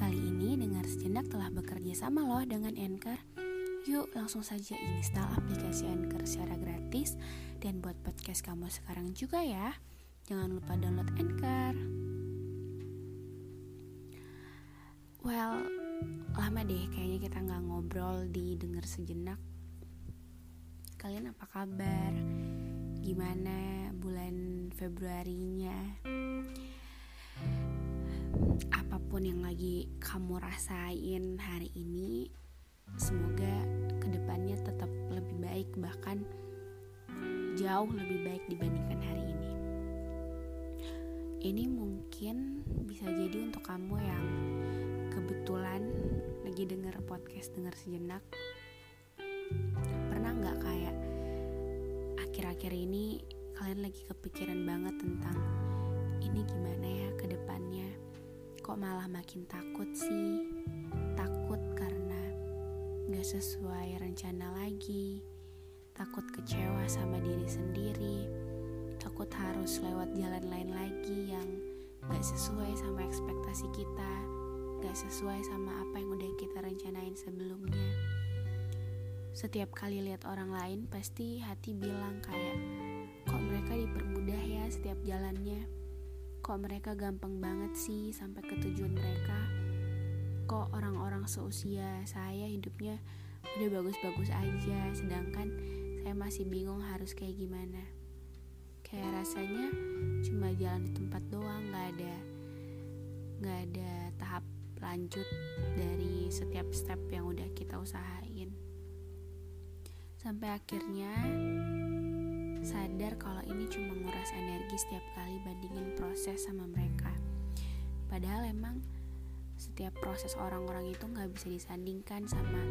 Kali ini Dengar Sejenak telah bekerja sama loh dengan Anchor Yuk langsung saja install aplikasi Anchor secara gratis Dan buat podcast kamu sekarang juga ya Jangan lupa download Anchor Well, lama deh kayaknya kita nggak ngobrol di Dengar Sejenak Kalian apa kabar? Gimana bulan Februarinya? Apa pun yang lagi kamu rasain hari ini semoga ke depannya tetap lebih baik bahkan jauh lebih baik dibandingkan hari ini. Ini mungkin bisa jadi untuk kamu yang kebetulan lagi denger podcast denger sejenak. Pernah nggak kayak akhir-akhir ini kalian lagi kepikiran banget tentang kok malah makin takut sih? Takut karena gak sesuai rencana lagi. Takut kecewa sama diri sendiri. Takut harus lewat jalan lain lagi yang gak sesuai sama ekspektasi kita. Gak sesuai sama apa yang udah kita rencanain sebelumnya. Setiap kali lihat orang lain pasti hati bilang kayak kok mereka dipermudah ya setiap jalannya Kok mereka gampang banget sih sampai ke tujuan mereka? Kok orang-orang seusia saya hidupnya udah bagus-bagus aja, sedangkan saya masih bingung harus kayak gimana. Kayak rasanya cuma jalan di tempat doang, nggak ada nggak ada tahap lanjut dari setiap step yang udah kita usahain. Sampai akhirnya sadar kalau ini cuma nguras energi setiap kali bandingin proses sama mereka. Padahal emang setiap proses orang-orang itu nggak bisa disandingkan sama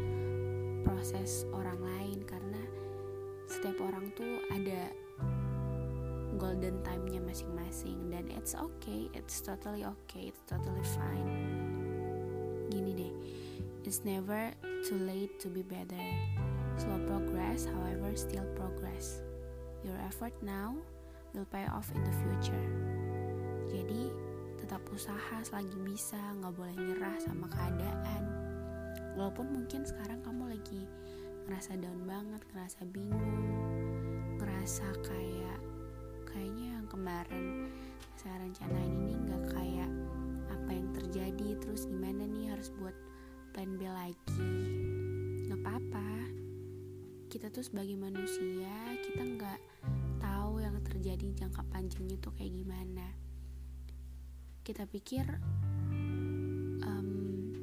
proses orang lain karena setiap orang tuh ada golden time-nya masing-masing dan it's okay, it's totally okay, it's totally fine. Gini deh, it's never too late to be better. Slow progress, however, still progress. Your effort now will pay off in the future. Jadi, tetap usaha selagi bisa, nggak boleh nyerah sama keadaan. Walaupun mungkin sekarang kamu lagi ngerasa down banget, ngerasa bingung, ngerasa kayak kayaknya yang kemarin saya rencanain ini nggak kayak apa yang terjadi, terus gimana nih harus buat plan B lagi. Nggak apa-apa, kita tuh sebagai manusia kita nggak terjadi jangka panjangnya tuh kayak gimana. Kita pikir um,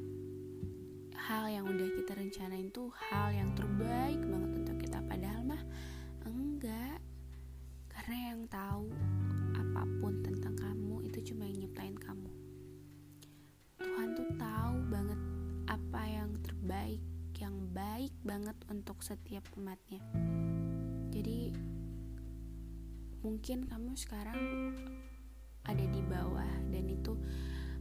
hal yang udah kita rencanain tuh hal yang terbaik banget untuk kita. Padahal mah enggak. Karena yang tahu apa pun tentang kamu itu cuma yang nyiptain kamu. Tuhan tuh tahu banget apa yang terbaik yang baik banget untuk setiap umatnya. Jadi mungkin kamu sekarang ada di bawah dan itu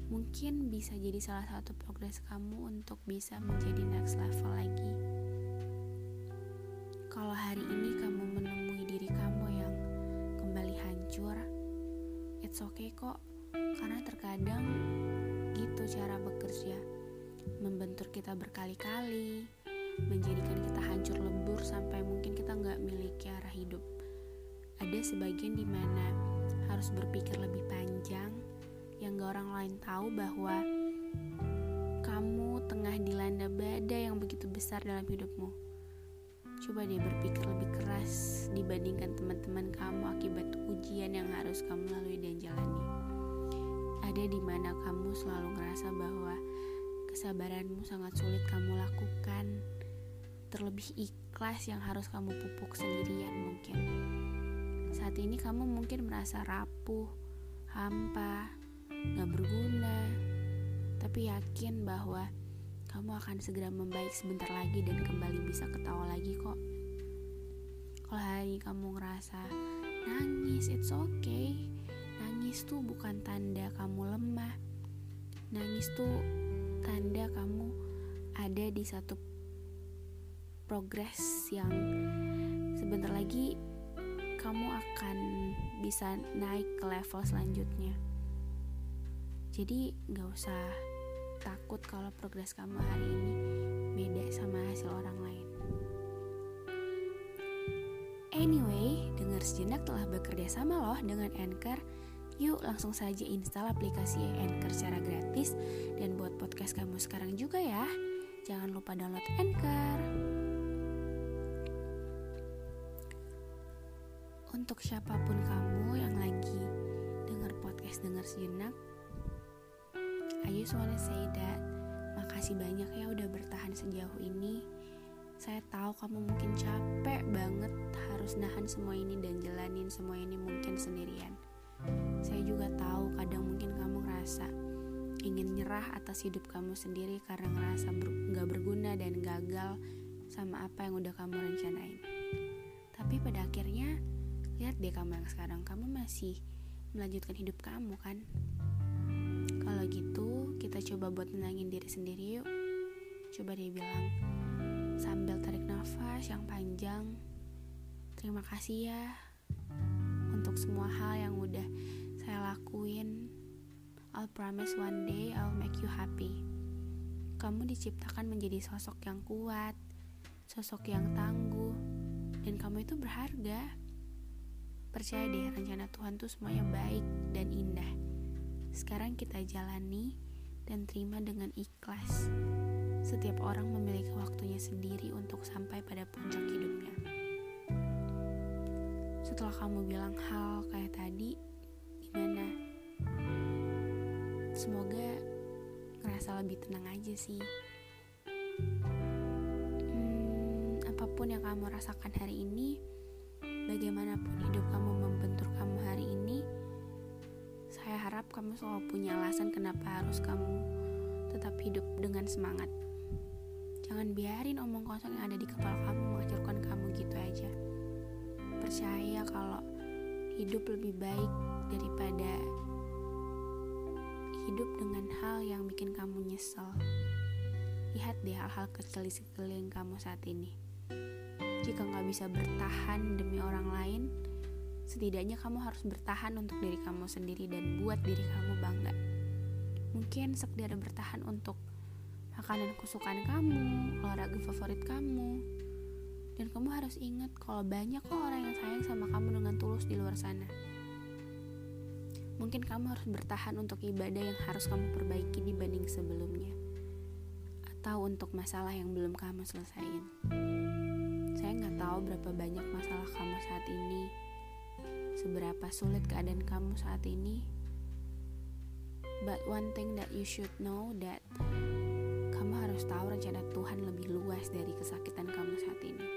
mungkin bisa jadi salah satu progres kamu untuk bisa menjadi next level lagi. Kalau hari ini kamu menemui diri kamu yang kembali hancur it's okay kok. Karena terkadang gitu cara bekerja. Membentur kita berkali-kali, menjadikan kita hancur lebur sampai mungkin kita nggak miliki arah hidup. Ada sebagian di mana harus berpikir lebih panjang, yang gak orang lain tahu bahwa kamu tengah dilanda badai yang begitu besar dalam hidupmu. Coba deh berpikir lebih keras dibandingkan teman-teman kamu akibat ujian yang harus kamu lalui dan jalani. Ada di mana kamu selalu ngerasa bahwa kesabaranmu sangat sulit kamu lakukan, terlebih ikhlas yang harus kamu pupuk sendirian mungkin. Saat ini kamu mungkin merasa rapuh, hampa, gak berguna, tapi yakin bahwa kamu akan segera membaik sebentar lagi dan kembali bisa ketawa lagi kok. Kalau hari ini kamu ngerasa nangis, it's okay. Nangis tuh bukan tanda kamu lemah. Nangis tuh tanda kamu ada di satu progres yang sebentar lagi kamu akan bisa naik ke level selanjutnya. Jadi gak usah takut kalau progres kamu hari ini beda sama hasil orang lain. Anyway, dengar sejenak telah bekerja sama loh dengan Anchor. Yuk langsung saja install aplikasi Anchor secara gratis dan buat podcast kamu sekarang juga ya. Jangan lupa download Anchor. Untuk siapa pun kamu yang lagi dengar podcast dengar sejenak, I just wanna makasih banyak ya udah bertahan sejauh ini. Saya tahu kamu mungkin capek banget harus nahan semua ini dan jalanin semua ini mungkin sendirian. Saya juga tahu kadang mungkin kamu ngerasa ingin nyerah atas hidup kamu sendiri karena ngerasa ber gak berguna dan gagal sama apa yang udah kamu rencanain. Tapi pada akhirnya, lihat deh kamu yang sekarang, kamu masih melanjutkan hidup kamu kan? Kalau gitu, kita coba buat menangin diri sendiri yuk. Coba dia bilang, sambil tarik nafas yang panjang. Terima kasih ya untuk semua hal yang udah saya lakuin. I'll promise one day I'll make you happy. Kamu diciptakan menjadi sosok yang kuat, sosok yang tangguh, dan kamu itu berharga. Percaya deh rencana Tuhan tuh semuanya baik dan indah. Sekarang kita jalani dan terima dengan ikhlas. Setiap orang memiliki waktunya sendiri untuk sampai pada puncak hidupnya. Setelah kamu bilang hal kayak tadi, gimana? Semoga ngerasa lebih tenang aja sih. Hmm, apa pun yang kamu rasakan hari ini, bagaimanapun hidup kamu membentur kamu hari ini, saya harap kamu selalu punya alasan kenapa harus kamu tetap hidup dengan semangat. Jangan biarin omong kosong yang ada di kepala kamu menghancurkan kamu gitu aja. Percaya kalau hidup lebih baik daripada hidup dengan hal yang bikin kamu nyesel. Lihat deh hal-hal kecil di sekeliling kamu saat ini. Jika nggak bisa bertahan demi orang lain, setidaknya kamu harus bertahan untuk diri kamu sendiri dan buat diri kamu bangga. Mungkin sekedar bertahan untuk makanan kesukaan kamu, olahraga favorit kamu. Dan kamu harus ingat kalau banyak kok orang yang sayang sama kamu dengan tulus di luar sana. Mungkin kamu harus bertahan untuk ibadah yang harus kamu perbaiki dibanding sebelumnya. Atau untuk masalah yang belum kamu selesaiin. Nggak tahu berapa banyak masalah kamu saat ini, seberapa sulit keadaan kamu saat ini. But one thing that you should know that kamu harus tahu rencana Tuhan lebih luas dari kesakitan kamu saat ini.